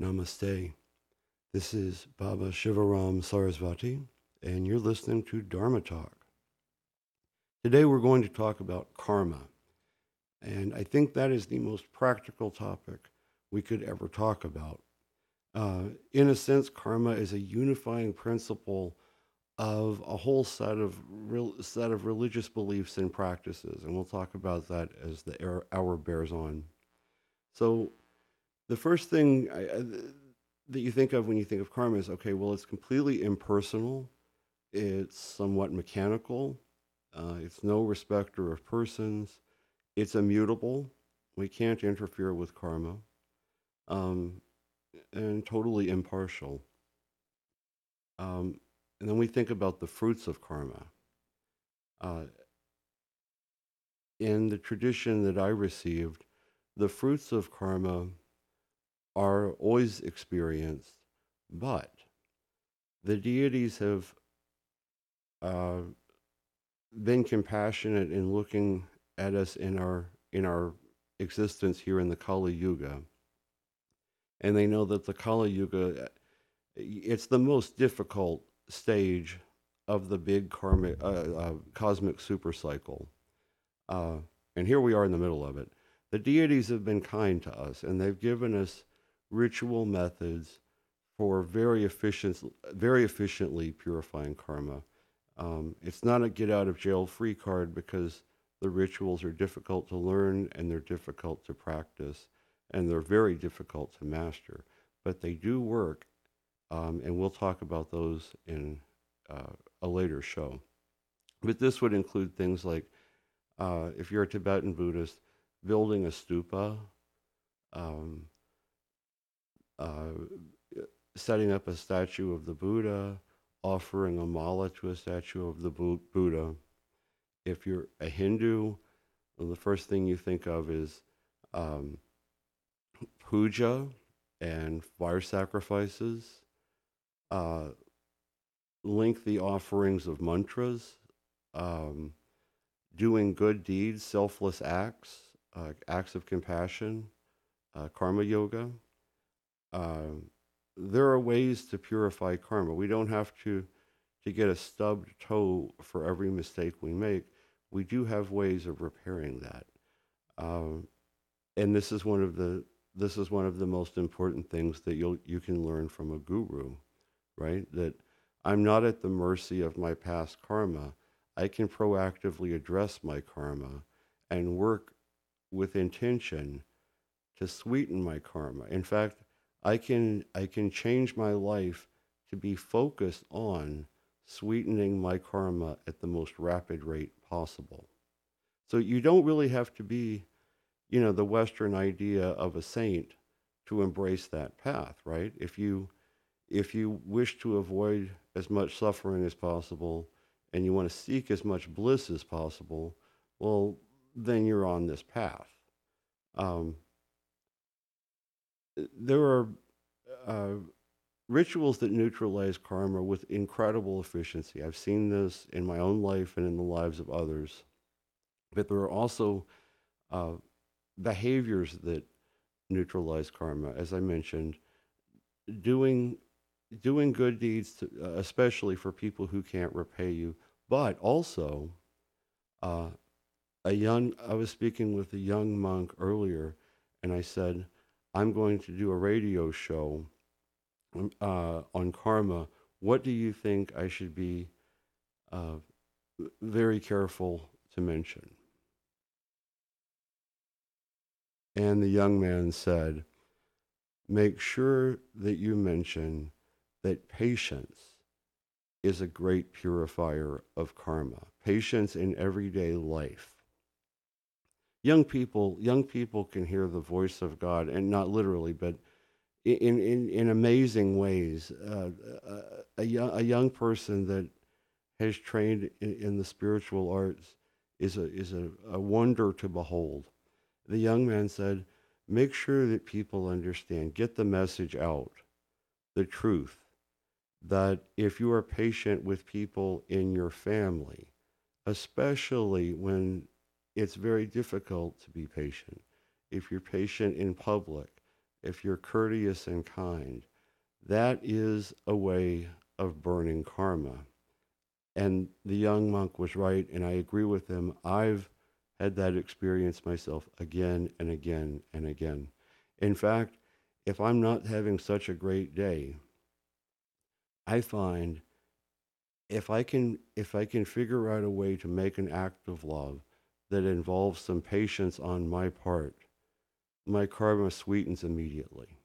Namaste. This is Baba Shivaram Sarasvati, and you're listening to Dharma Talk. Today we're going to talk about karma, and I think that is the most practical topic we could ever talk about. Uh, in a sense, karma is a unifying principle of a whole set of real, set of religious beliefs and practices, and we'll talk about that as the hour bears on. So, the first thing I, that you think of when you think of karma is okay. Well, it's completely impersonal. It's somewhat mechanical. Uh, it's no respecter of persons. It's immutable. We can't interfere with karma. Um, and totally impartial. Um, and then we think about the fruits of karma. Uh, in the tradition that I received, the fruits of karma are always experienced, but the deities have uh, been compassionate in looking at us in our in our existence here in the Kali Yuga, and they know that the Kali Yuga it's the most difficult stage of the big karmic uh, uh, cosmic super cycle, uh, and here we are in the middle of it. The deities have been kind to us, and they've given us ritual methods for very efficient, very efficiently purifying karma. Um, it's not a get out of jail free card because the rituals are difficult to learn and they're difficult to practice and they're very difficult to master, but they do work. Um, and we'll talk about those in uh, a later show. But this would include things like uh, if you're a Tibetan Buddhist, building a stupa, um, uh, setting up a statue of the Buddha, offering a mala to a statue of the Buddha. If you're a Hindu, well, the first thing you think of is um, puja and fire sacrifices, uh, lengthy offerings of mantras, um, doing good deeds, selfless acts, uh, acts of compassion, uh, karma yoga. Um, there are ways to purify karma. We don't have to to get a stubbed toe for every mistake we make. We do have ways of repairing that, um, and this is one of the this is one of the most important things that you you can learn from a guru, right? That I'm not at the mercy of my past karma. I can proactively address my karma and work with intention to sweeten my karma. In fact, I can I can change my life to be focused on sweetening my karma at the most rapid rate possible. So you don't really have to be, you know, the Western idea of a saint to embrace that path, right? If you if you wish to avoid as much suffering as possible and you want to seek as much bliss as possible, well, then you're on this path. Um, there are uh, rituals that neutralize karma with incredible efficiency. I've seen this in my own life and in the lives of others. But there are also uh, behaviors that neutralize karma, as I mentioned, doing doing good deeds, to, uh, especially for people who can't repay you, but also uh, a young. I was speaking with a young monk earlier, and I said, I'm going to do a radio show uh, on karma. What do you think I should be uh, very careful to mention? And the young man said, Make sure that you mention that patience is a great purifier of karma, patience in everyday life young people young people can hear the voice of God, and not literally, but in in, in amazing ways. Uh, a, young, a young person that has trained in, in, the spiritual arts is a is a, a wonder to behold. The young man said, "Make sure that people understand. Get the message out, the truth." That if you are patient with people in your family, especially when it's very difficult to be patient. If you're patient in public, if you're courteous and kind, that is a way of burning karma. And the young monk was right, and I agree with him. I've had that experience myself again and again and again. In fact, if I'm not having such a great day, I find if I can if I can figure out a way to make an act of love that involves some patience on my part, my karma sweetens immediately.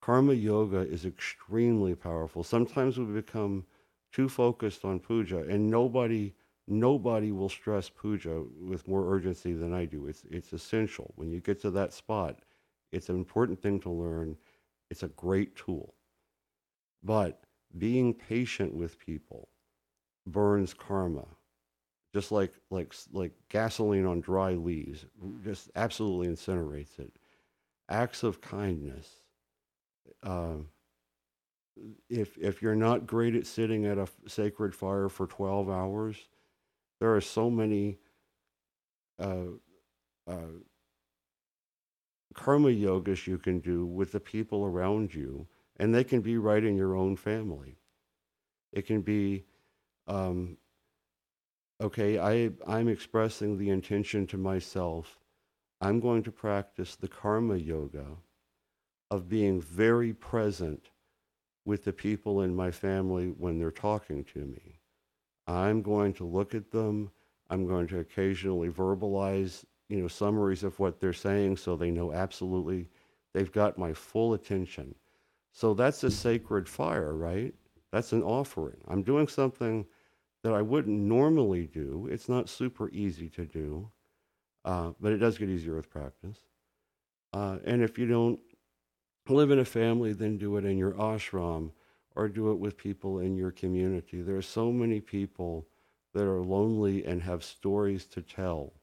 Karma yoga is extremely powerful. Sometimes we become too focused on puja, and nobody nobody will stress puja with more urgency than I do. It's it's essential. When you get to that spot, it's an important thing to learn. It's a great tool. But being patient with people burns karma just like like like gasoline on dry leaves just absolutely incinerates it. Acts of kindness uh, if if you're not great at sitting at a sacred fire for 12 hours there are so many uh, uh, karma yogas you can do with the people around you and they can be right in your own family. It can be um, okay, I, I'm expressing the intention to myself. I'm going to practice the karma yoga of being very present with the people in my family when they're talking to me. I'm going to look at them. I'm going to occasionally verbalize, you know, summaries of what they're saying so they know absolutely they've got my full attention. So that's a sacred fire, right? That's an offering. I'm doing something that I wouldn't normally do. It's not super easy to do, uh, but it does get easier with practice. Uh, and if you don't live in a family, then do it in your ashram or do it with people in your community. There are so many people that are lonely and have stories to tell,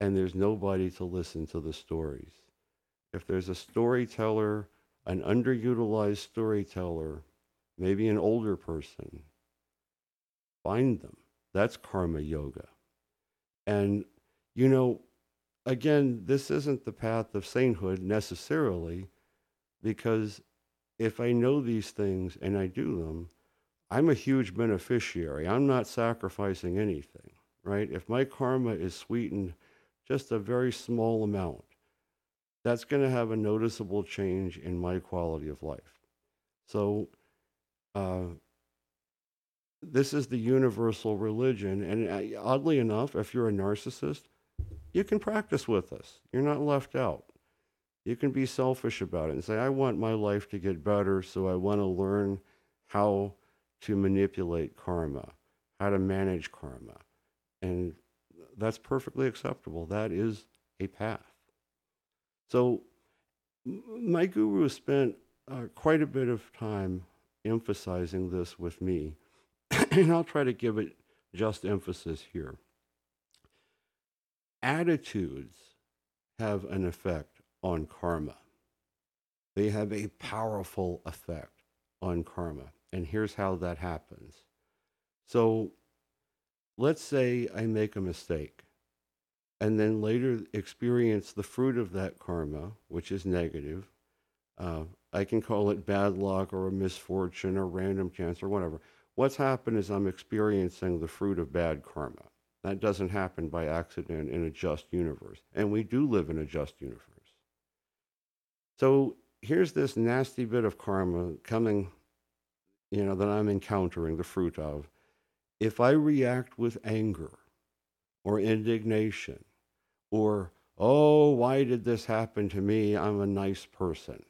and there's nobody to listen to the stories. If there's a storyteller, an underutilized storyteller, maybe an older person, find them. That's karma yoga. And, you know, again, this isn't the path of sainthood necessarily, because if I know these things and I do them, I'm a huge beneficiary. I'm not sacrificing anything, right? If my karma is sweetened just a very small amount, that's going to have a noticeable change in my quality of life. So, uh, this is the universal religion. And uh, oddly enough, if you're a narcissist, you can practice with us. You're not left out. You can be selfish about it and say, I want my life to get better, so I want to learn how to manipulate karma, how to manage karma. And that's perfectly acceptable. That is a path. So, my guru spent uh, quite a bit of time emphasizing this with me. and I'll try to give it just emphasis here. Attitudes have an effect on karma. They have a powerful effect on karma. And here's how that happens. So let's say I make a mistake and then later experience the fruit of that karma, which is negative. Uh, I can call it bad luck or a misfortune or random chance or whatever. What's happened is I'm experiencing the fruit of bad karma. That doesn't happen by accident in a just universe. And we do live in a just universe. So here's this nasty bit of karma coming, you know, that I'm encountering the fruit of. If I react with anger or indignation or, oh, why did this happen to me? I'm a nice person.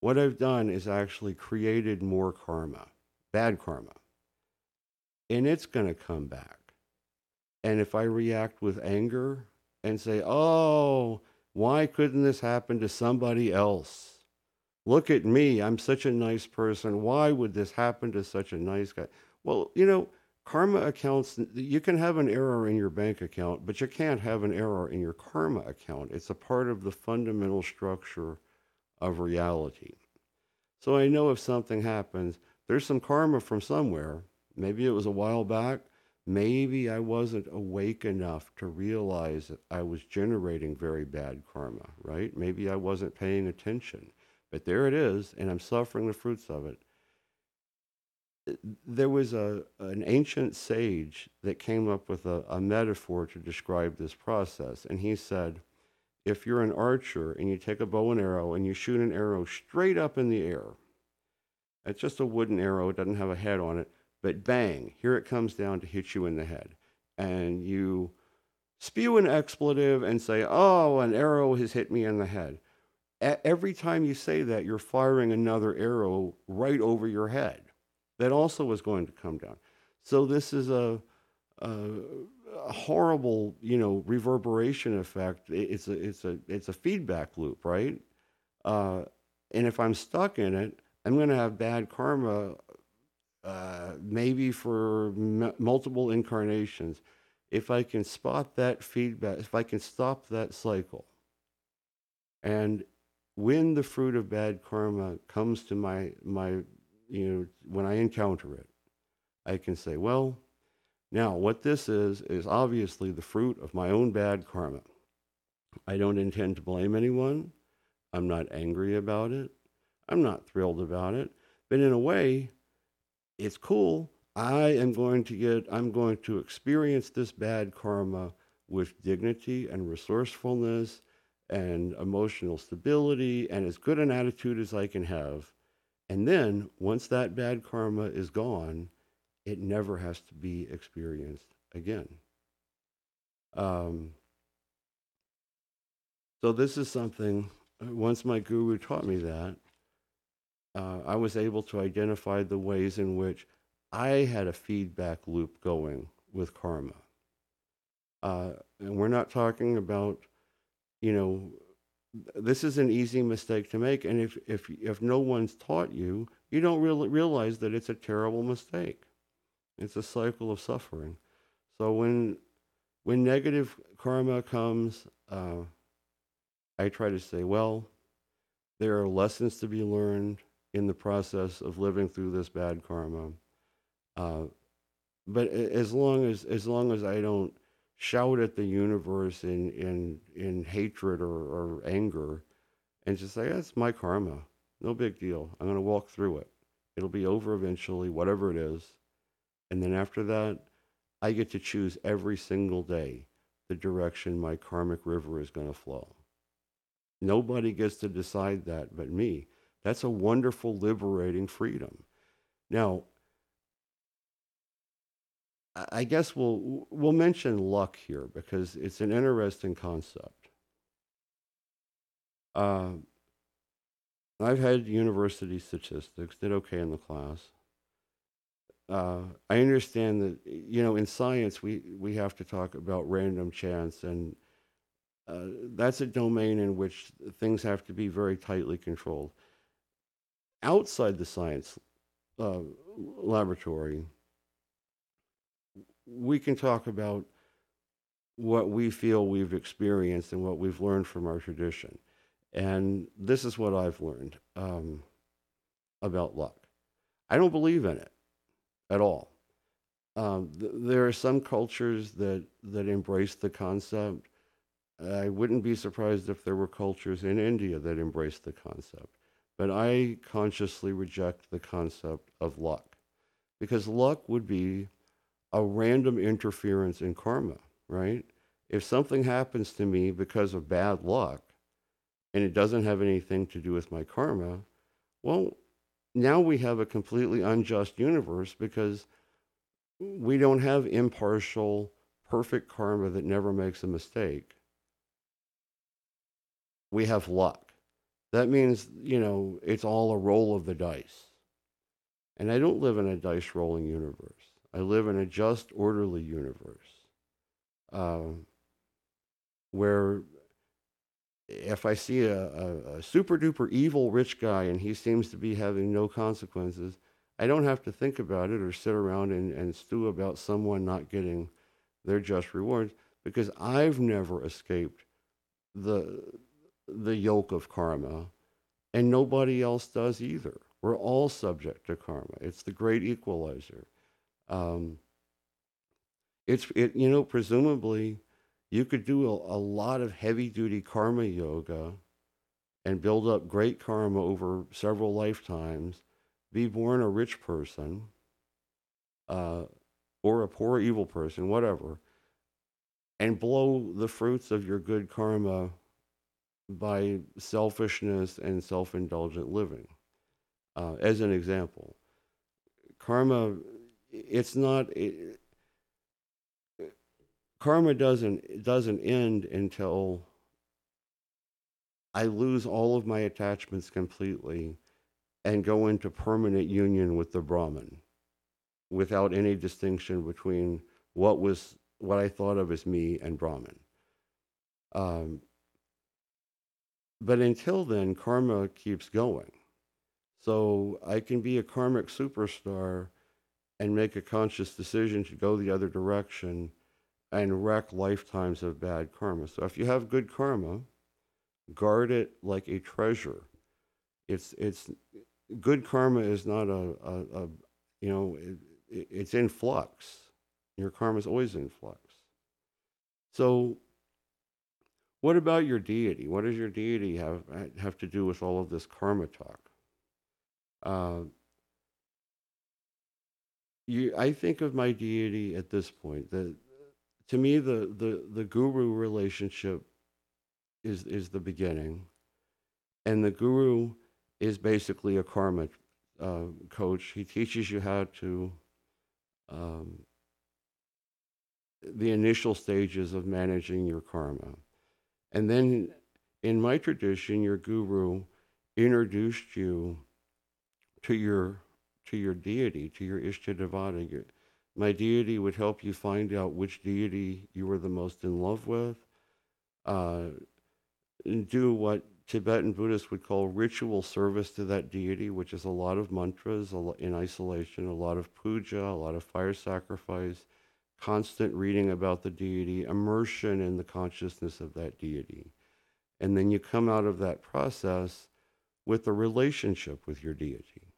What I've done is actually created more karma bad karma. And it's going to come back. And if I react with anger and say, oh, why couldn't this happen to somebody else? Look at me. I'm such a nice person. Why would this happen to such a nice guy? Well, you know, karma accounts, you can have an error in your bank account, but you can't have an error in your karma account. It's a part of the fundamental structure of reality. So I know if something happens, there's some karma from somewhere. Maybe it was a while back. maybe I wasn't awake enough to realize that I was generating very bad karma, right? Maybe I wasn't paying attention. But there it is, and I'm suffering the fruits of it. There was a, an ancient sage that came up with a, a metaphor to describe this process, and he said, if you're an archer and you take a bow and arrow and you shoot an arrow straight up in the air, it's just a wooden arrow, it doesn't have a head on it, but bang, here it comes down to hit you in the head. And you spew an expletive and say, oh, an arrow has hit me in the head. A- every time you say that, you're firing another arrow right over your head that also is going to come down. So this is a, a, a horrible, you know, reverberation effect. It's a, it's a, it's a feedback loop, right? Uh, and if I'm stuck in it, I'm going to have bad karma, uh, maybe for m- multiple incarnations. If I can spot that feedback, if I can stop that cycle, and when the fruit of bad karma comes to my my, you know, when I encounter it, I can say, well, now what this is is obviously the fruit of my own bad karma. I don't intend to blame anyone. I'm not angry about it. I'm not thrilled about it, but in a way, it's cool. I am going to get, I'm going to experience this bad karma with dignity and resourcefulness and emotional stability and as good an attitude as I can have. And then once that bad karma is gone, it never has to be experienced again. Um, so this is something, once my guru taught me that, uh, I was able to identify the ways in which I had a feedback loop going with karma. Uh, and we're not talking about, you know, this is an easy mistake to make. And if, if, if no one's taught you, you don't really realize that it's a terrible mistake. It's a cycle of suffering. So when, when negative karma comes, uh, I try to say, well, there are lessons to be learned in the process of living through this bad karma. Uh, but as long as as long as I don't shout at the universe in in in hatred or, or anger, and just say that's my karma, no big deal. I'm going to walk through it. It'll be over eventually, whatever it is, and then after that, I get to choose every single day the direction my karmic river is going to flow. Nobody gets to decide that but me. That's a wonderful, liberating freedom. Now, I guess we'll we'll mention luck here because it's an interesting concept. Uh, I've had university statistics, did okay in the class. Uh, I understand that you know in science we we have to talk about random chance and uh, that's a domain in which things have to be very tightly controlled outside the science uh, laboratory, we can talk about what we feel we've experienced and what we've learned from our tradition. And this is what I've learned um, about luck. I don't believe in it at all. Um, th- there are some cultures that, that embrace the concept. I wouldn't be surprised if there were cultures in India that embrace the concept. But I consciously reject the concept of luck because luck would be a random interference in karma, right? If something happens to me because of bad luck and it doesn't have anything to do with my karma, well, now we have a completely unjust universe because we don't have impartial, perfect karma that never makes a mistake. We have luck that means, you know, it's all a roll of the dice. And I don't live in a dice rolling universe. I live in a just, orderly universe uh, where if I see a, a, a super duper evil rich guy and he seems to be having no consequences, I don't have to think about it or sit around and, and stew about someone not getting their just rewards because I've never escaped the the yoke of karma, and nobody else does either. We're all subject to karma. It's the great equalizer. Um, It's it you know presumably you could do a, a lot of heavy duty karma yoga and build up great karma over several lifetimes, be born a rich person, uh, or a poor evil person, whatever, and blow the fruits of your good karma by selfishness and self indulgent living. Uh, as an example, karma, it's not. It, karma doesn't doesn't end until I lose all of my attachments completely and go into permanent union with the Brahman without any distinction between what was what I thought of as me and Brahman. Um, but until then, karma keeps going. So I can be a karmic superstar and make a conscious decision to go the other direction and wreck lifetimes of bad karma. So if you have good karma, guard it like a treasure. It's it's good karma is not a, a, a you know it, it's in flux. Your karma is always in flux. So, what about your deity? What does your deity have have to do with all of this karma talk? Uh, you, I think of my deity at this point. That to me, the the the guru relationship is is the beginning, and the guru is basically a karma uh, coach. He teaches you how to um, the initial stages of managing your karma, and then in my tradition, your guru introduced you to your to your deity, to your Ishtadevata. My deity would help you find out which deity you were the most in love with. Uh, and do what Tibetan Buddhists would call ritual service to that deity, which is a lot of mantras in isolation, a lot of puja, a lot of fire sacrifice, constant reading about the deity, immersion in the consciousness of that deity. And then you come out of that process with a relationship with your deity.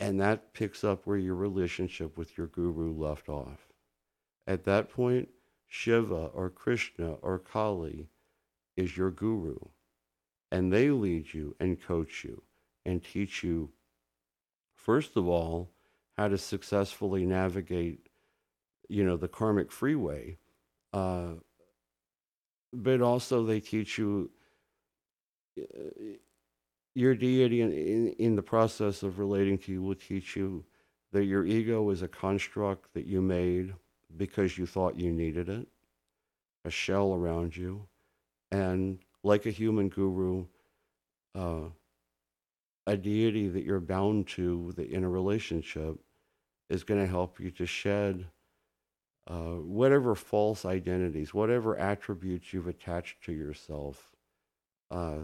And that picks up where your relationship with your guru left off. At that point, Shiva or Krishna or Kali is your guru. And they lead you and coach you and teach you, first of all, how to successfully navigate, you know, the karmic freeway. Uh, but also they teach you uh, your deity in, in, in the process of relating to you will teach you that your ego is a construct that you made because you thought you needed it, a shell around you. And like a human guru, uh, a deity that you're bound to in a relationship is going to help you to shed uh, whatever false identities, whatever attributes you've attached to yourself, uh,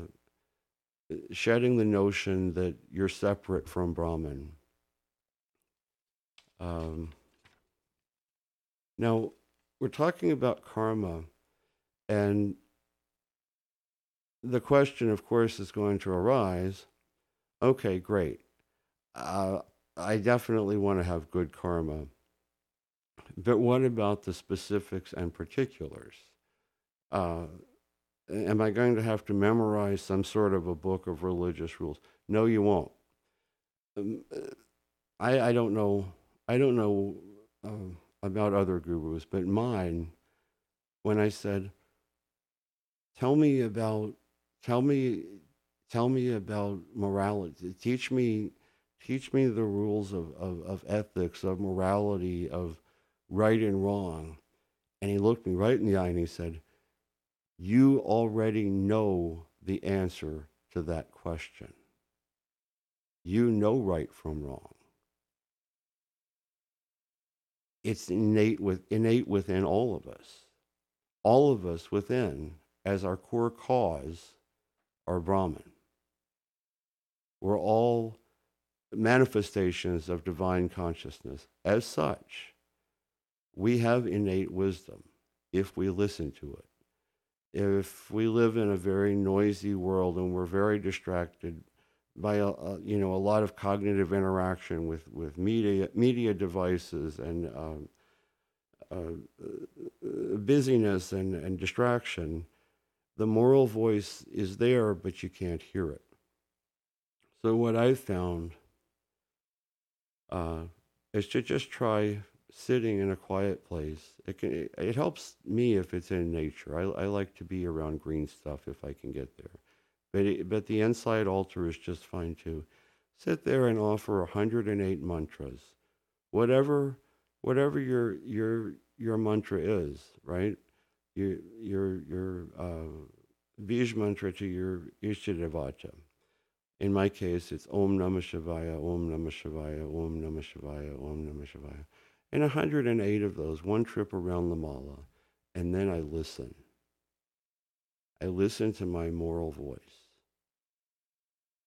shedding the notion that you're separate from Brahman. Um, now, we're talking about karma, and the question, of course, is going to arise okay, great. Uh, I definitely want to have good karma. But what about the specifics and particulars? Uh, am I going to have to memorize some sort of a book of religious rules? No, you won't. Um, I, I don't know. I don't know. Uh, about other gurus, but mine, when I said, tell me about, tell me, tell me about morality, teach me, teach me the rules of, of, of ethics, of morality, of right and wrong. And he looked me right in the eye and he said, you already know the answer to that question. You know right from wrong. it's innate with innate within all of us. All of us within, as our core cause, are Brahman. We're all manifestations of divine consciousness. As such, we have innate wisdom if we listen to it. If we live in a very noisy world and we're very distracted by a, a, you know a lot of cognitive interaction with with media media devices and um, uh, busyness and, and distraction, the moral voice is there, but you can't hear it. So what I've found uh, is to just try sitting in a quiet place. It can it, helps me if it's in nature. I, I like to be around green stuff if I can get there. But it, but the inside altar is just fine too. Sit there and offer 108 mantras. Whatever whatever your your your mantra is, right? Your your your uh, Bij mantra to your Ishtadevata. In my case, it's Om Namah Shivaya, Om Namah Shivaya, Om Namah Shivaya, Om Namah Shivaya. And 108 of those, one trip around the mala. And then I listen. I listen to my moral voice.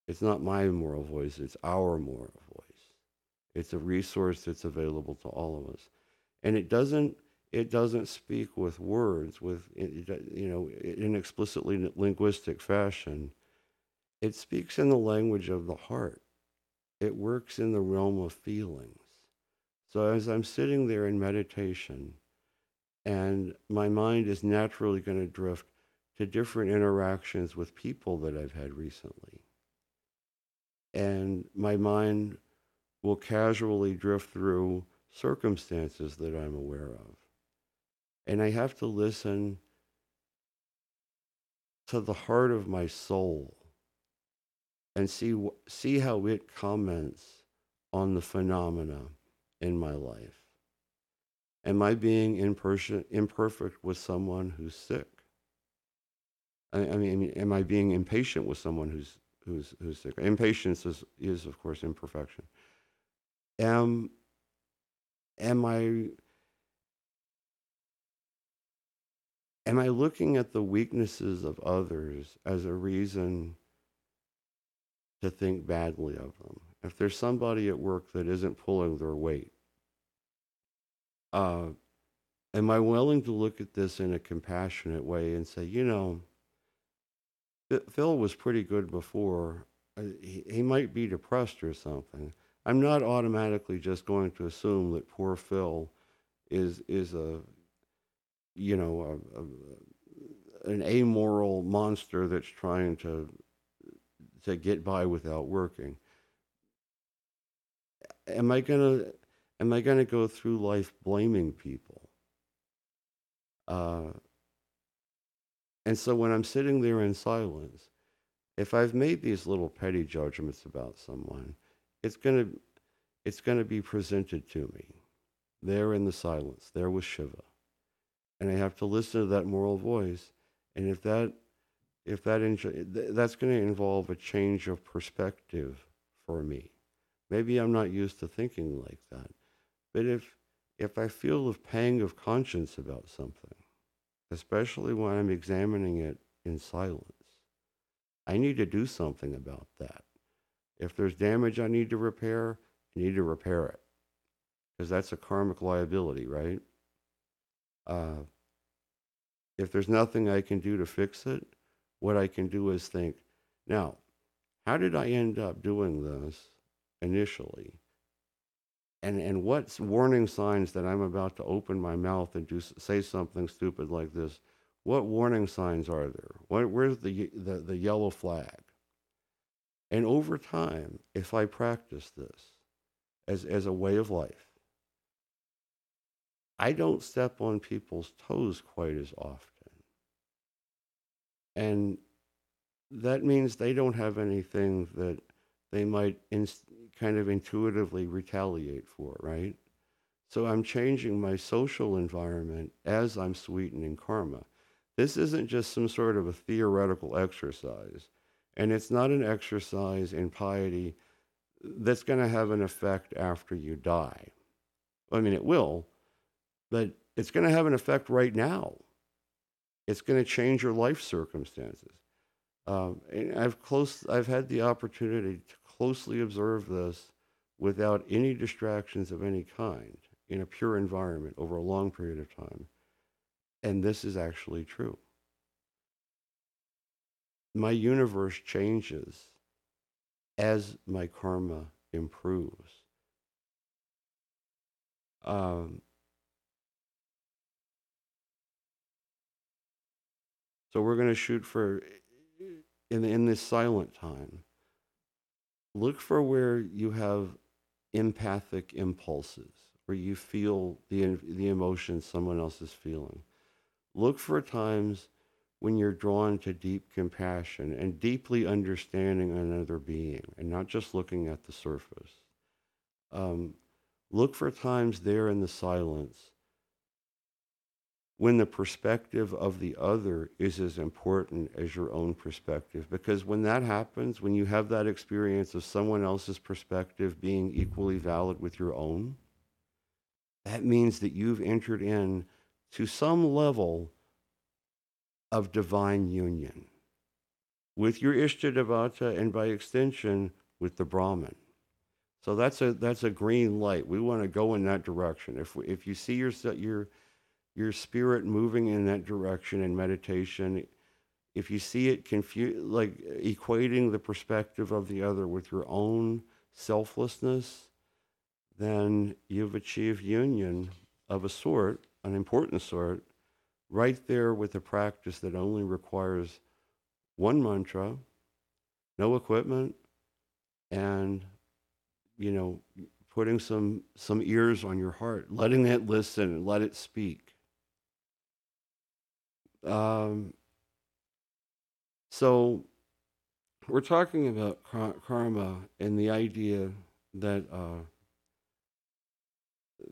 It's not my moral voice, it's our moral voice. It's a resource that's available to all of us. And it doesn't it doesn't speak with words with you know in explicitly linguistic fashion. It speaks in the language of the heart. It works in the realm of feelings. So as I'm sitting there in meditation and my mind is naturally going to drift to different interactions with people that I've had recently. And my mind will casually drift through circumstances that I'm aware of. And I have to listen to the heart of my soul and see, see how it comments on the phenomena in my life. Am I being imperfect with someone who's sick? I, I mean, am I being impatient with someone who's who's who's sick? Impatience is, is of course imperfection am am I am I looking at the weaknesses of others as a reason to think badly of them? If there's somebody at work that isn't pulling their weight, uh, am I willing to look at this in a compassionate way and say, you know, Phil was pretty good before. Uh, he, he might be depressed or something. I'm not automatically just going to assume that poor Phil is is a you know a, a, an amoral monster that's trying to to get by without working. Am I gonna am I gonna go through life blaming people? Uh, and so when I'm sitting there in silence, if I've made these little petty judgments about someone, it's to it's to be presented to me there in the silence there with shiva and i have to listen to that moral voice and if that if that that's going to involve a change of perspective for me maybe i'm not used to thinking like that but if if i feel a pang of conscience about something especially when i'm examining it in silence i need to do something about that if there's damage I need to repair, I need to repair it because that's a karmic liability, right? Uh, if there's nothing I can do to fix it, what I can do is think, now, how did I end up doing this initially? And, and what warning signs that I'm about to open my mouth and do say something stupid like this? What warning signs are there? What, where's the, the, the yellow flag? And over time, if I practice this as, as a way of life, I don't step on people's toes quite as often. And that means they don't have anything that they might kind of intuitively retaliate for, right? So I'm changing my social environment as I'm sweetening karma. This isn't just some sort of a theoretical exercise. And it's not an exercise in piety that's going to have an effect after you die. I mean, it will, but it's going to have an effect right now. It's going to change your life circumstances. Um, and I've close, I've had the opportunity to closely observe this without any distractions of any kind in a pure environment over a long period of time. And this is actually true my universe changes as my karma improves. Um, so we're going to shoot for in in this silent time. Look for where you have empathic impulses, where you feel the the emotions someone else is feeling. Look for times when you're drawn to deep compassion and deeply understanding another being, and not just looking at the surface. Um, look for times there in the silence when the perspective of the other is as important as your own perspective. Because when that happens, when you have that experience of someone else's perspective being equally valid with your own, that means that you've entered in to some level of divine union with your Ishtadevata and by extension with the Brahman. So that's a that's a green light. We want to go in that direction. If if you see your your your spirit moving in that direction in meditation, if you see it confu- like equating the perspective of the other with your own selflessness, then you've achieved union of a sort, an important sort, right there with a practice that only requires one mantra, no equipment, and you know, putting some some ears on your heart, letting it listen and let it speak. Um, so we're talking about karma and the idea that uh,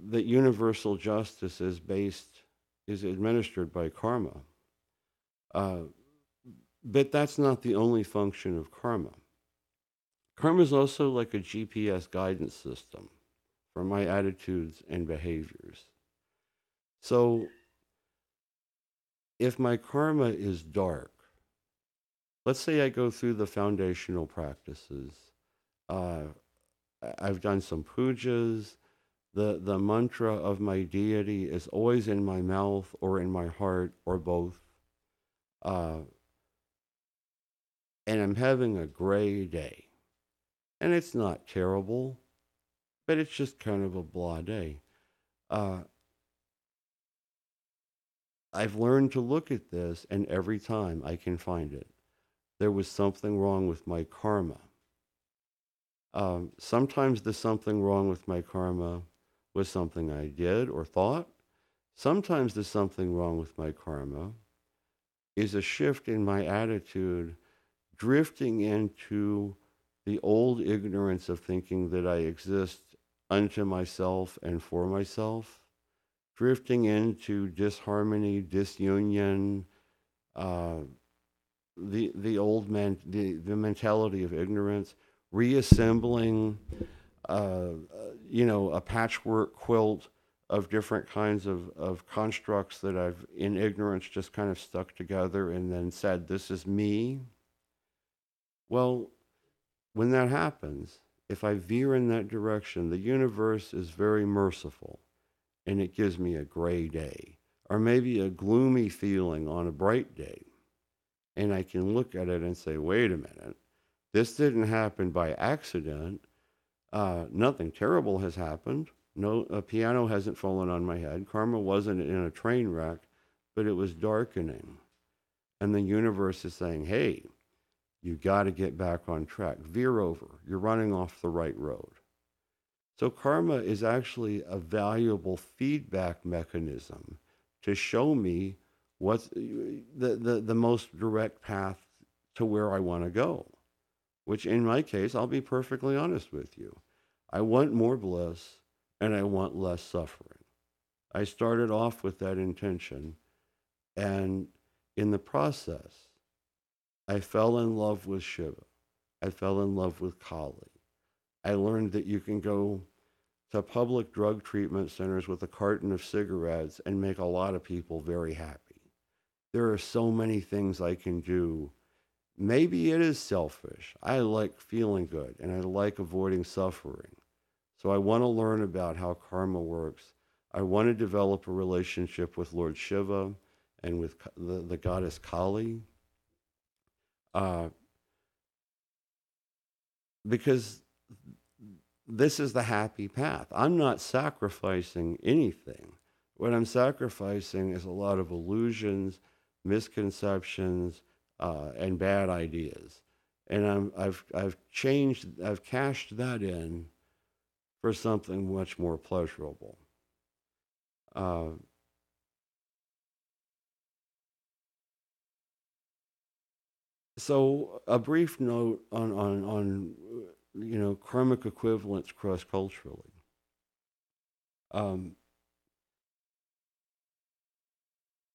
that universal justice is based is administered by karma. Uh, but that's not the only function of karma. Karma is also like a GPS guidance system for my attitudes and behaviors. So if my karma is dark, let's say I go through the foundational practices. Uh, I've done some pujas. The, the mantra of my deity is always in my mouth or in my heart or both. Uh, and I'm having a gray day. And it's not terrible, but it's just kind of a blah day. Uh, I've learned to look at this, and every time I can find it, there was something wrong with my karma. Um, sometimes the something wrong with my karma was something I did or thought. Sometimes the something wrong with my karma is a shift in my attitude, drifting into the old ignorance of thinking that I exist unto myself and for myself drifting into disharmony, disunion, uh, the the old man, the, the mentality of ignorance, reassembling, uh, you know, a patchwork quilt of different kinds of, of constructs that I've in ignorance just kind of stuck together and then said, This is me. Well, when that happens, if I veer in that direction, the universe is very merciful and it gives me a gray day, or maybe a gloomy feeling on a bright day. And I can look at it and say, wait a minute, this didn't happen by accident. Uh, nothing terrible has happened. No, a piano hasn't fallen on my head. Karma wasn't in a train wreck, but it was darkening. And the universe is saying, hey, you got to get back on track. Veer over. You're running off the right road. So karma is actually a valuable feedback mechanism to show me what's the, the, the most direct path to where I want to go. Which in my case, I'll be perfectly honest with you. I want more bliss and I want less suffering. I started off with that intention and in the process, I fell in love with Shiva. I fell in love with Kali. I learned that you can go to public drug treatment centers with a carton of cigarettes and make a lot of people very happy. There are so many things I can do. Maybe it is selfish. I like feeling good and I like avoiding suffering. So I want to learn about how karma works. I want to develop a relationship with Lord Shiva and with the, the goddess Kali. Uh, because this is the happy path. I'm not sacrificing anything. What I'm sacrificing is a lot of illusions, misconceptions, uh, and bad ideas. And I'm, I've, I've changed, I've cashed that in for something much more pleasurable. Uh, so a brief note on, on, on you know, karmic equivalents cross-culturally. Um,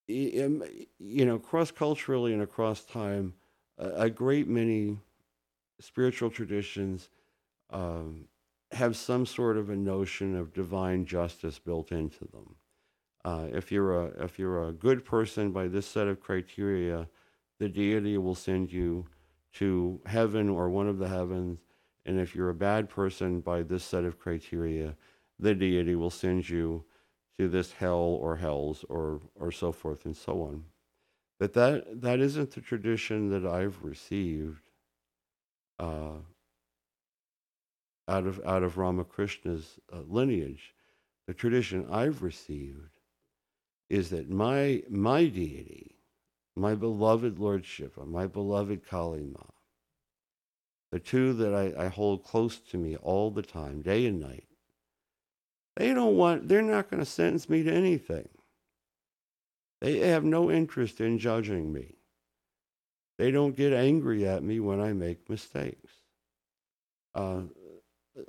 you know, cross-culturally and across time, a, great many spiritual traditions um, have some sort of a notion of divine justice built into them. Uh, if you're a if you're a good person by this set of criteria, the deity will send you to heaven or one of the heavens. And if you're a bad person by this set of criteria, the deity will send you to this hell or hells or or so forth and so on. But that that isn't the tradition that I've received uh, out of out of Ramakrishna's uh, lineage. The tradition I've received is that my my deity, my beloved Lord Shiva, my beloved Kali Ma, the two that I, I hold close to me all the time, day and night, they don't want, they're not going to sentence me to anything. They have no interest in judging me. They don't get angry at me when I make mistakes. Uh,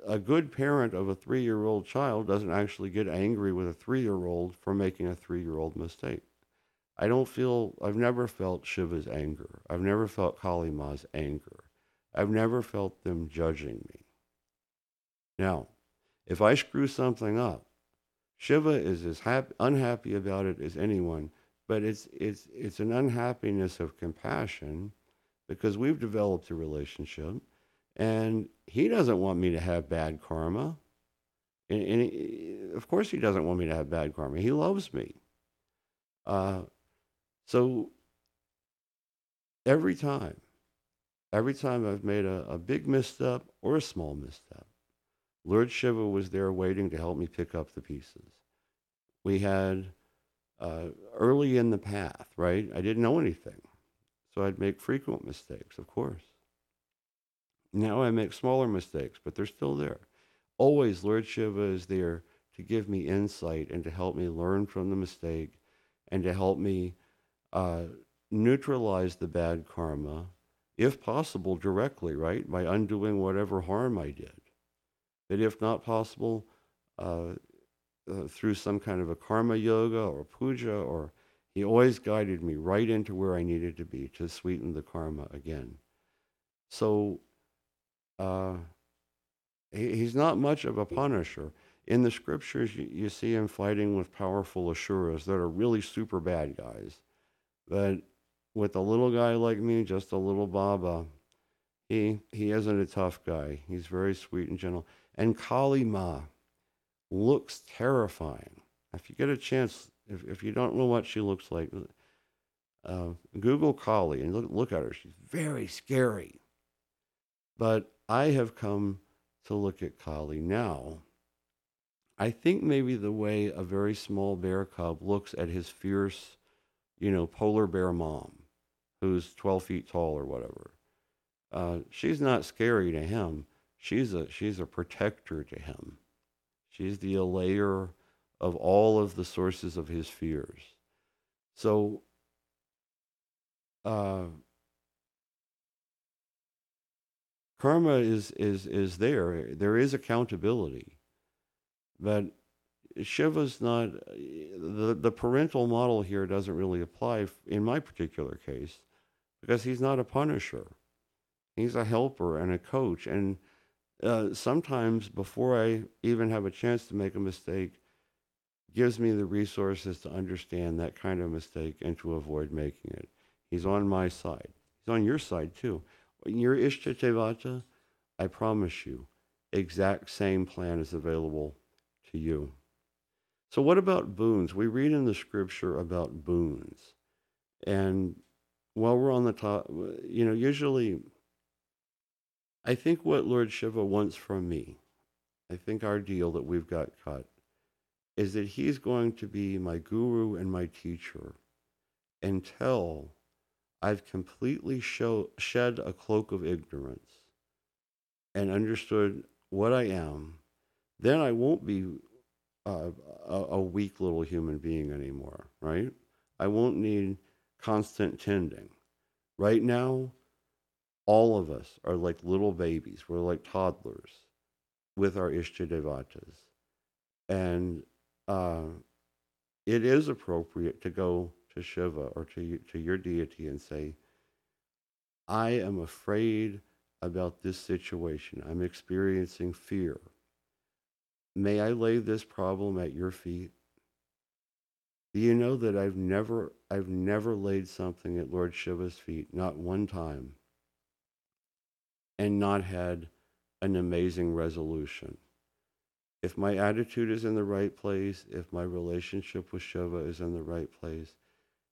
a good parent of a three year old child doesn't actually get angry with a three year old for making a three year old mistake. I don't feel, I've never felt Shiva's anger. I've never felt Kali Ma's anger. I've never felt them judging me. Now, if I screw something up, Shiva is as happy, unhappy about it as anyone, but it's, it's, it's an unhappiness of compassion because we've developed a relationship and he doesn't want me to have bad karma. And, and he, of course, he doesn't want me to have bad karma. He loves me. Uh, so every time, every time I've made a, a big misstep or a small misstep, Lord Shiva was there waiting to help me pick up the pieces. We had uh, early in the path, right? I didn't know anything. So I'd make frequent mistakes, of course. Now I make smaller mistakes, but they're still there. Always, Lord Shiva is there to give me insight and to help me learn from the mistake and to help me uh, neutralize the bad karma, if possible, directly, right? By undoing whatever harm I did that if not possible, uh, uh, through some kind of a karma yoga or puja, or he always guided me right into where I needed to be to sweeten the karma again. So uh, he, he's not much of a punisher. In the scriptures, you, you see him fighting with powerful asuras that are really super bad guys. But with a little guy like me, just a little Baba, he, he isn't a tough guy. He's very sweet and gentle. And Kali Ma looks terrifying. If you get a chance, if, if you don't know what she looks like, uh, Google Kali and look, look at her. She's very scary. But I have come to look at Kali now. I think maybe the way a very small bear cub looks at his fierce, you know, polar bear mom, who's 12 feet tall or whatever. Uh, she's not scary to him she's a she's a protector to him. She's the allayer of all of the sources of his fears. So uh, karma is is is there. There is accountability, but Shiva's not the the parental model here doesn't really apply in my particular case because he's not a punisher. He's a helper and a coach and uh, sometimes before I even have a chance to make a mistake, gives me the resources to understand that kind of mistake and to avoid making it. He's on my side. He's on your side too. When you're I promise you, exact same plan is available to you. So what about boons? We read in the scripture about boons. And while we're on the top, you know, usually I think what Lord Shiva wants from me, I think our deal that we've got cut, is that he's going to be my guru and my teacher until I've completely show, shed a cloak of ignorance and understood what I am. Then I won't be uh, a, a weak little human being anymore, right? I won't need constant tending. Right now, all of us are like little babies. We're like toddlers with our Ishtadevatas. And uh, it is appropriate to go to Shiva or to, to your deity and say, I am afraid about this situation. I'm experiencing fear. May I lay this problem at your feet? Do you know that I've never I've never laid something at Lord Shiva's feet, not one time, and not had an amazing resolution. If my attitude is in the right place, if my relationship with Shiva is in the right place,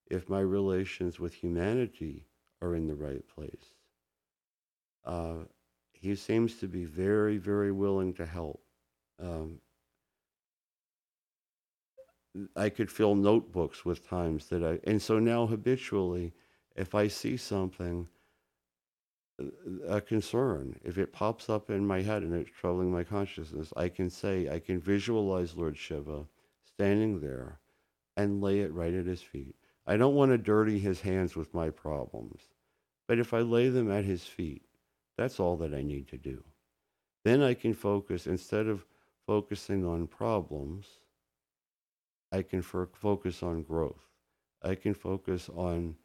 if my relations with humanity are in the right place, uh, he seems to be very, very willing to help. Um, I could fill notebooks with times that I, and so now habitually, if I see something, a concern, if it pops up in my head and it's troubling my consciousness, I can say, I can visualize Lord Shiva standing there and lay it right at his feet. I don't want to dirty his hands with my problems, but if I lay them at his feet, that's all that I need to do. Then I can focus, instead of focusing on problems, I can f- focus on growth. I can focus on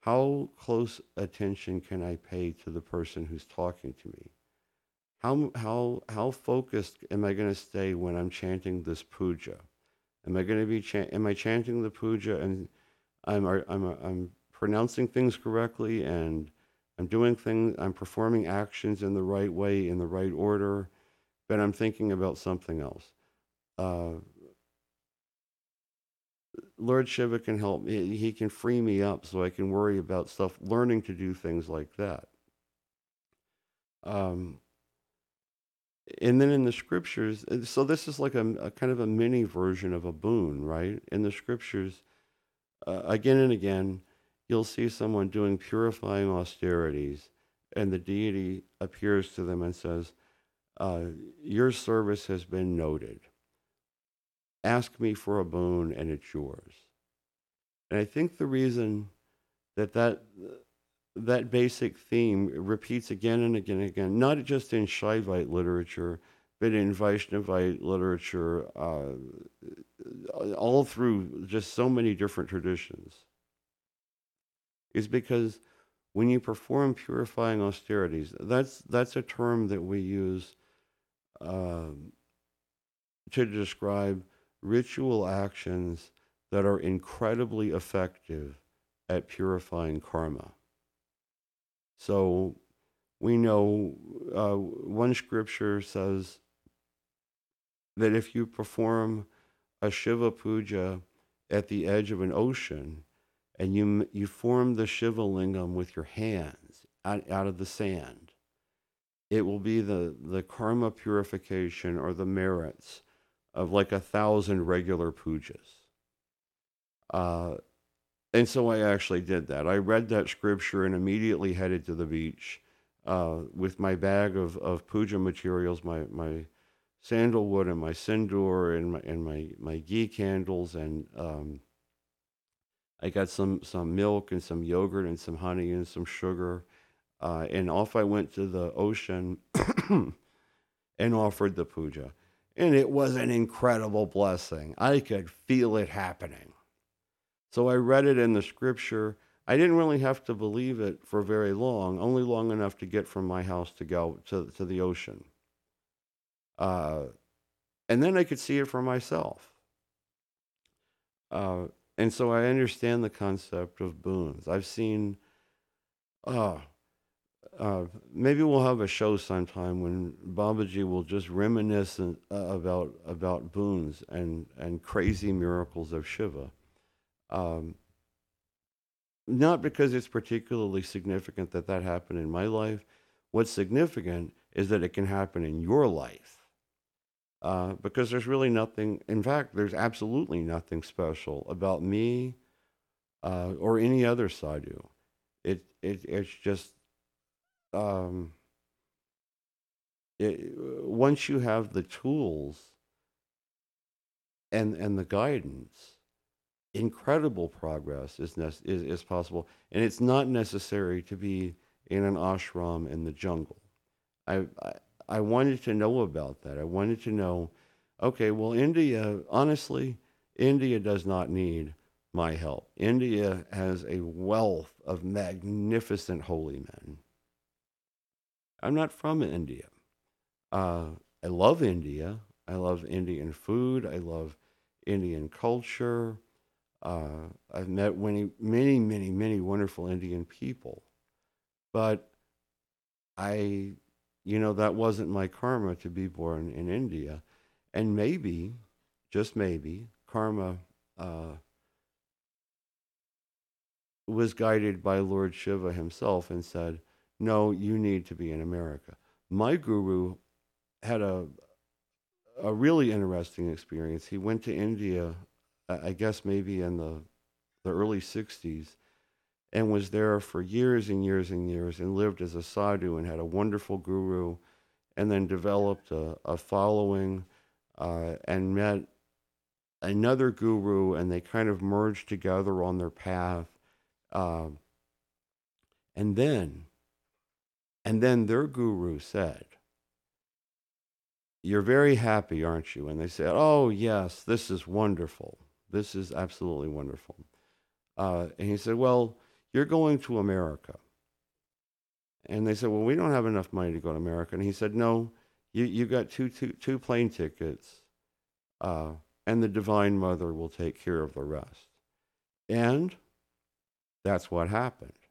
how close attention can I pay to the person who's talking to me? How, how, how focused am I going to stay when I'm chanting this puja? Am I going to be, am I chanting the puja and I'm, I'm, I'm pronouncing things correctly and I'm doing things, I'm performing actions in the right way, in the right order, but I'm thinking about something else. Uh, Lord Shiva can help me. He can free me up so I can worry about stuff, learning to do things like that. Um, and then in the scriptures, so this is like a, a, kind of a mini version of a boon, right? In the scriptures, uh, again and again, you'll see someone doing purifying austerities, and the deity appears to them and says, uh, Your service has been noted. Ask me for a boon, and it's yours. And I think the reason that that, that basic theme repeats again and again and again, not just in Shaivite literature, but in Vaishnavite literature, uh, all through just so many different traditions is because when you perform purifying austerities, that's, that's a term that we use uh, to describe ritual actions that are incredibly effective at purifying karma. So we know uh, one scripture says that if you perform a Shiva puja at the edge of an ocean, and you, you form the Shiva lingam with your hands out, out of the sand. It will be the, the karma purification or the merits of like a thousand regular pujas. Uh, and so I actually did that. I read that scripture and immediately headed to the beach uh, with my bag of, of puja materials, my, my sandalwood and my sindoor and my, and my, my ghee candles and um, I got some some milk and some yogurt and some honey and some sugar, uh, and off I went to the ocean and offered the puja, and it was an incredible blessing. I could feel it happening. So I read it in the scripture. I didn't really have to believe it for very long, only long enough to get from my house to go to, to the ocean. Uh, and then I could see it for myself. Uh, and so I understand the concept of boons. I've seen, uh, uh, maybe we'll have a show sometime when Babaji will just reminisce uh, about about boons and and crazy miracles of Shiva. Um, not because it's particularly significant that that happened in my life, What's significant is that it can happen in your life uh, because there's really nothing, in fact, there's absolutely nothing special about me uh, or any other sadhu. It, it, it's just, um, it, once you have the tools and, and the guidance, incredible progress is, is, is possible. And it's not necessary to be in an ashram in the jungle. I, I, I wanted to know about that. I wanted to know, okay, well, India, honestly, India does not need my help. India has a wealth of magnificent holy men. I'm not from India. Uh, I love India. I love Indian food. I love Indian culture. Uh, I've met many, many, many, many wonderful Indian people. But I, you know, that wasn't my karma to be born in India. And maybe, just maybe, karma uh, was guided by Lord Shiva himself and said, no, you need to be in America. My guru had a, a really interesting experience. He went to India, I guess maybe in the, the early 60s, and was there for years and years and years and lived as a sadhu and had a wonderful guru and then developed a, a following uh, and met another guru and they kind of merged together on their path. Uh, and then, and then their guru said, You're very happy, aren't you? And they said, Oh, yes, this is wonderful. This is absolutely wonderful. Uh, and he said, Well, you're going to America. And they said, Well, we don't have enough money to go to America. And he said, No, you, you got two, two, two plane tickets, uh, and the Divine Mother will take care of the rest. And that's what happened.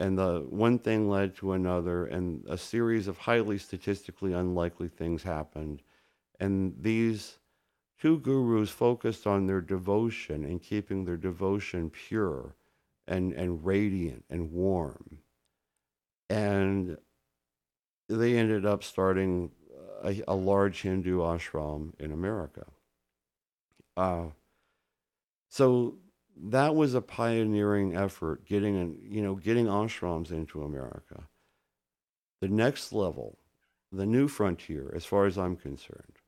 And the one thing led to another, and a series of highly statistically unlikely things happened. And these two gurus focused on their devotion and keeping their devotion pure and, and radiant and warm. And they ended up starting a, a large Hindu ashram in America. Uh, so that was a pioneering effort, getting an, you know getting ashrams into America. The next level, the new frontier, as far as I'm concerned,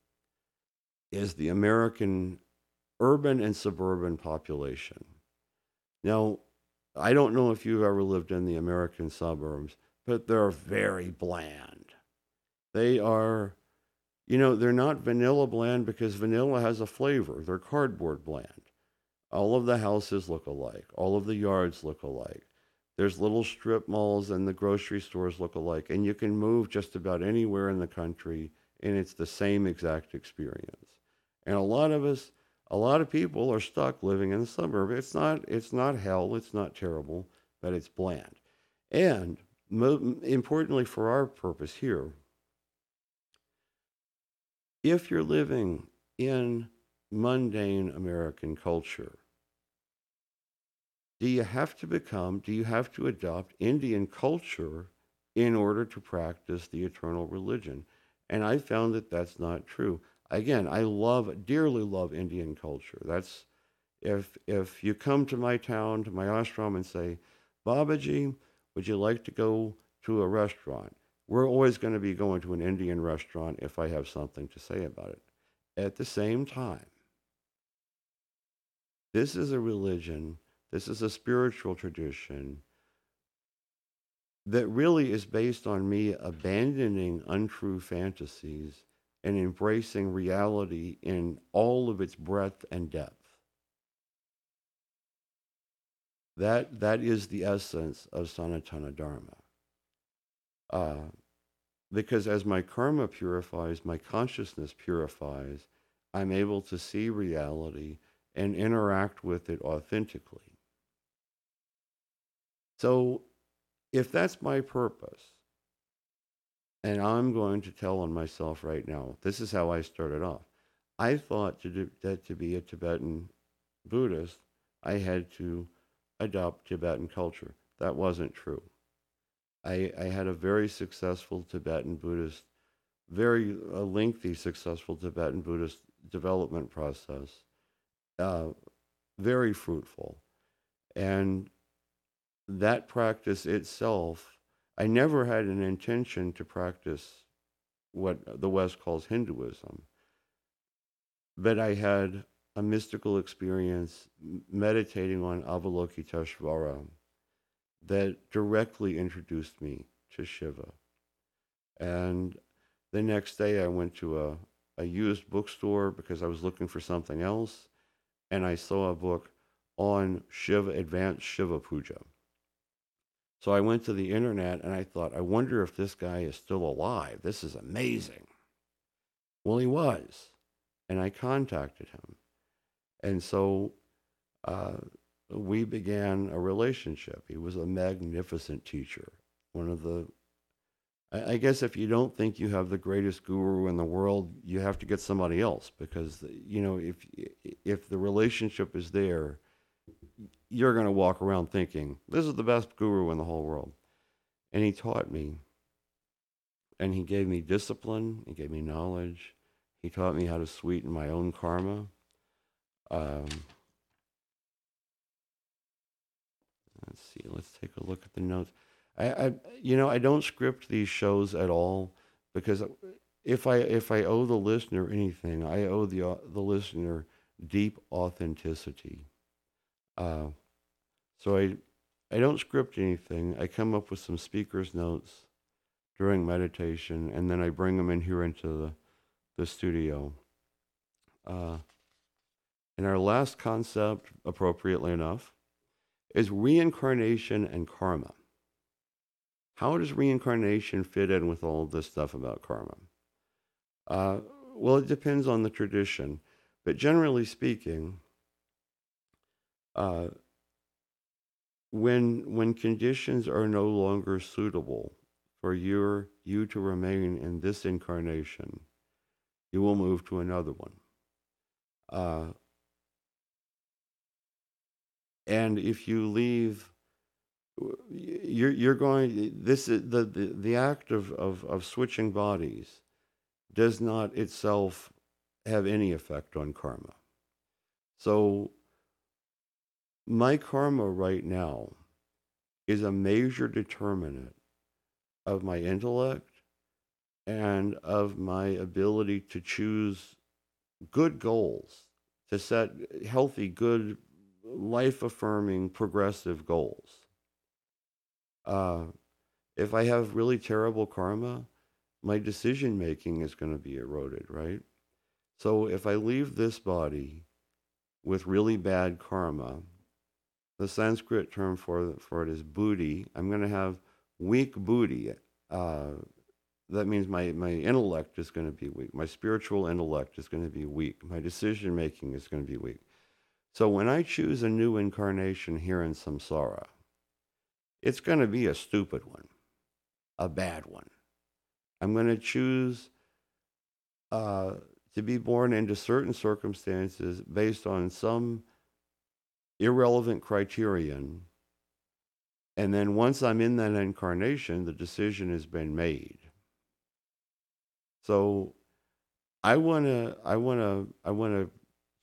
is the American urban and suburban population. Now, I don't know if you've ever lived in the American suburbs, but they're very bland. They are, you know, they're not vanilla bland because vanilla has a flavor. They're cardboard bland. All of the houses look alike, all of the yards look alike. There's little strip malls and the grocery stores look alike, and you can move just about anywhere in the country, and it's the same exact experience. And a lot of us, a lot of people are stuck living in the suburb. It's not, it's not hell, it's not terrible, but it's bland. And mo- importantly for our purpose here, if you're living in mundane American culture, do you have to become, do you have to adopt Indian culture in order to practice the eternal religion? And I found that that's not true again, I love, dearly love Indian culture. That's if if you come to my town, to my ashram, and say, Babaji, would you like to go to a restaurant? We're always going to be going to an Indian restaurant if I have something to say about it. At the same time, this is a religion, this is a spiritual tradition that really is based on me abandoning untrue fantasies and embracing reality in all of its breadth and depth. That, that is the essence of Sanatana Dharma. Uh, because as my karma purifies, my consciousness purifies, I'm able to see reality and interact with it authentically. So, if that's my purpose, and I'm going to tell on myself right now. This is how I started off. I thought to do, that to be a Tibetan Buddhist, I had to adopt Tibetan culture. That wasn't true. I, I had a very successful Tibetan Buddhist, very lengthy, successful Tibetan Buddhist development process, uh, very fruitful. And that practice itself, I never had an intention to practice what the West calls Hinduism. But I had a mystical experience meditating on Avalokiteshvara that directly introduced me to Shiva. And the next day I went to a, a used bookstore because I was looking for something else, and I saw a book on Shiva, advanced Shiva Puja. So I went to the internet and I thought, I wonder if this guy is still alive. This is amazing. Well, he was. And I contacted him. And so uh, we began a relationship. He was a magnificent teacher. One of the, I, I guess if you don't think you have the greatest guru in the world, you have to get somebody else because, you know, if, if the relationship is there, you're going to walk around thinking, this is the best guru in the whole world. And he taught me. And he gave me discipline. He gave me knowledge. He taught me how to sweeten my own karma. Um, let's see. Let's take a look at the notes. I, I, you know, I don't script these shows at all because if I if I owe the listener anything, I owe the uh, the listener deep authenticity. Uh, so I, I don't script anything. I come up with some speaker's notes during meditation, and then I bring them in here into the, the studio. Uh, and our last concept, appropriately enough, is reincarnation and karma. How does reincarnation fit in with all this stuff about karma? Uh, well, it depends on the tradition, but generally speaking, uh, when when conditions are no longer suitable for your you to remain in this incarnation, you will move to another one. Uh, and if you leave, you're you're going. This is the the, the act of, of of switching bodies does not itself have any effect on karma. So my karma right now is a major determinant of my intellect and of my ability to choose good goals, to set healthy, good, life affirming, progressive goals. Uh, if I have really terrible karma, my decision making is going to be eroded, right? So if I leave this body with really bad karma, the Sanskrit term for, for it is buddhi. I'm going to have weak buddhi. Uh, that means my, my intellect is going to be weak. My spiritual intellect is going to be weak. My decision making is going to be weak. So when I choose a new incarnation here in samsara, it's going to be a stupid one, a bad one. I'm going to choose uh, to be born into certain circumstances based on some irrelevant criterion. And then once I'm in that incarnation, the decision has been made. So I want to I want to I want to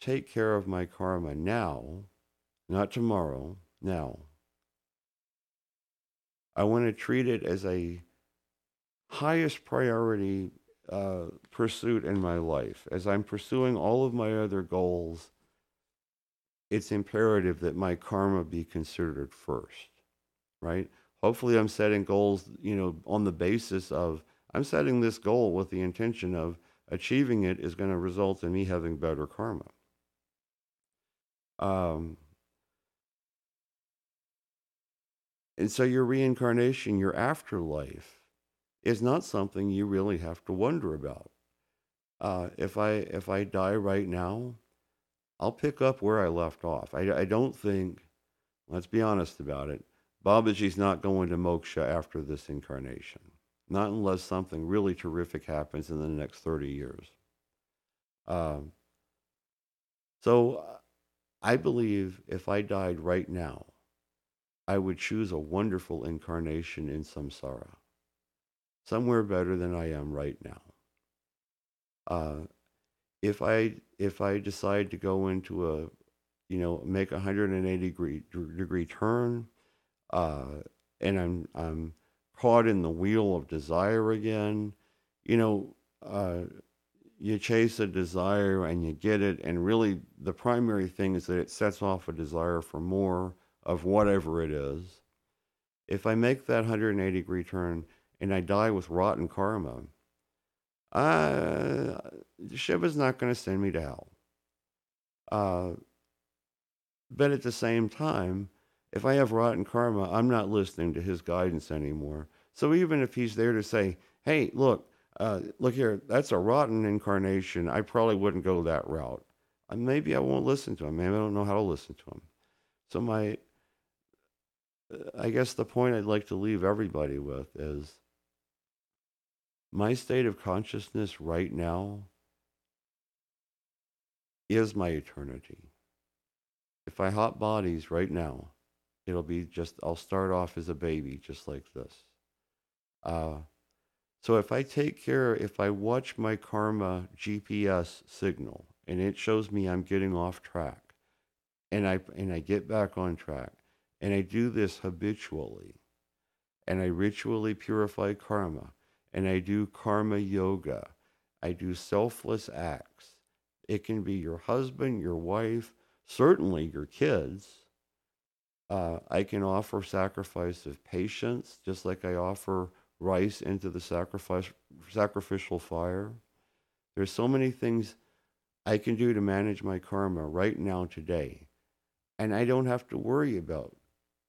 take care of my karma now, not tomorrow, now. I want to treat it as a highest priority uh, pursuit in my life. As I'm pursuing all of my other goals, it's imperative that my karma be considered first, right? Hopefully, I'm setting goals, you know, on the basis of I'm setting this goal with the intention of achieving it is going to result in me having better karma. Um, and so your reincarnation, your afterlife, is not something you really have to wonder about. Uh, if I if I die right now, I'll pick up where I left off. I, I don't think, let's be honest about it, Babaji's not going to moksha after this incarnation. Not unless something really terrific happens in the next 30 years. Um, so I believe if I died right now, I would choose a wonderful incarnation in samsara, somewhere better than I am right now. Uh, if I if I decide to go into a, you know, make a 180 degree degree turn, uh, and I'm I'm caught in the wheel of desire again, you know, uh, you chase a desire and you get it, and really the primary thing is that it sets off a desire for more of whatever it is. If I make that 180 degree turn and I die with rotten karma, uh, Shiva's not going to send me to hell. Uh, but at the same time, if I have rotten karma, I'm not listening to his guidance anymore. So even if he's there to say, hey, look, uh, look here, that's a rotten incarnation, I probably wouldn't go that route. Uh, maybe I won't listen to him. Maybe I don't know how to listen to him. So my, I guess the point I'd like to leave everybody with is my state of consciousness right now is my eternity. If I hot bodies right now, it'll be just, I'll start off as a baby, just like this. Uh, so if I take care, if I watch my karma GPS signal and it shows me I'm getting off track and I, and I get back on track and I do this habitually and I ritually purify karma and I do karma yoga. I do selfless acts. It can be your husband, your wife, certainly your kids. Uh, I can offer sacrifice of patience, just like I offer rice into the sacrifice, sacrificial fire. There's so many things I can do to manage my karma right now, today. And I don't have to worry about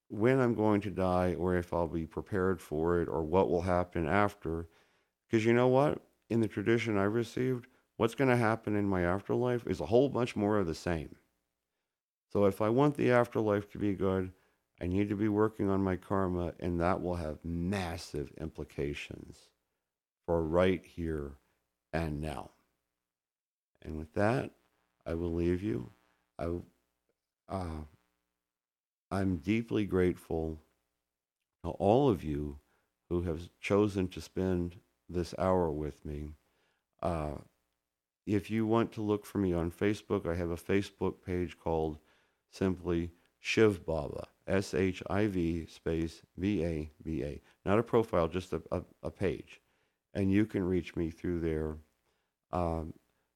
when I'm going to die or if I'll be prepared for it or what will happen after. Because you know what? In the tradition I received, what's going to happen in my afterlife is a whole bunch more of the same. So if I want the afterlife to be good, I need to be working on my karma, and that will have massive implications for right here and now. And with that, I will leave you. I, uh, I'm deeply grateful to all of you who have chosen to spend this hour with me. Uh, if you want to look for me on Facebook, I have a Facebook page called simply Shiv Baba, S H I V space B A B A. Not a profile, just a, a, a, page. And you can reach me through there. Um,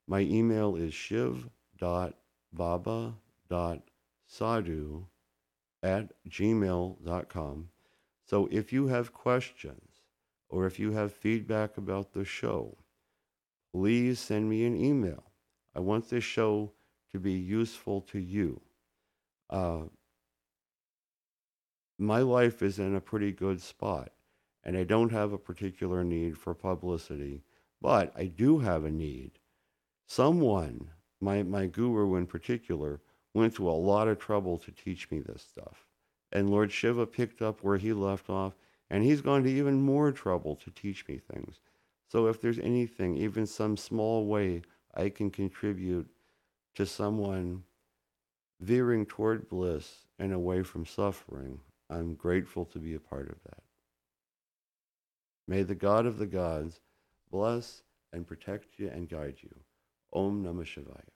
my email is shiv.baba.sadhu at gmail.com. So if you have questions or if you have feedback about the show, please send me an email. I want this show to be useful to you. Uh, my life is in a pretty good spot, and I don't have a particular need for publicity, but I do have a need. Someone, my, my guru in particular, went to a lot of trouble to teach me this stuff. And Lord Shiva picked up where he left off, and he's gone to even more trouble to teach me things. So if there's anything, even some small way I can contribute to someone veering toward bliss and away from suffering, I'm grateful to be a part of that. May the God of the gods bless and protect you and guide you. Om Namah Shivaya.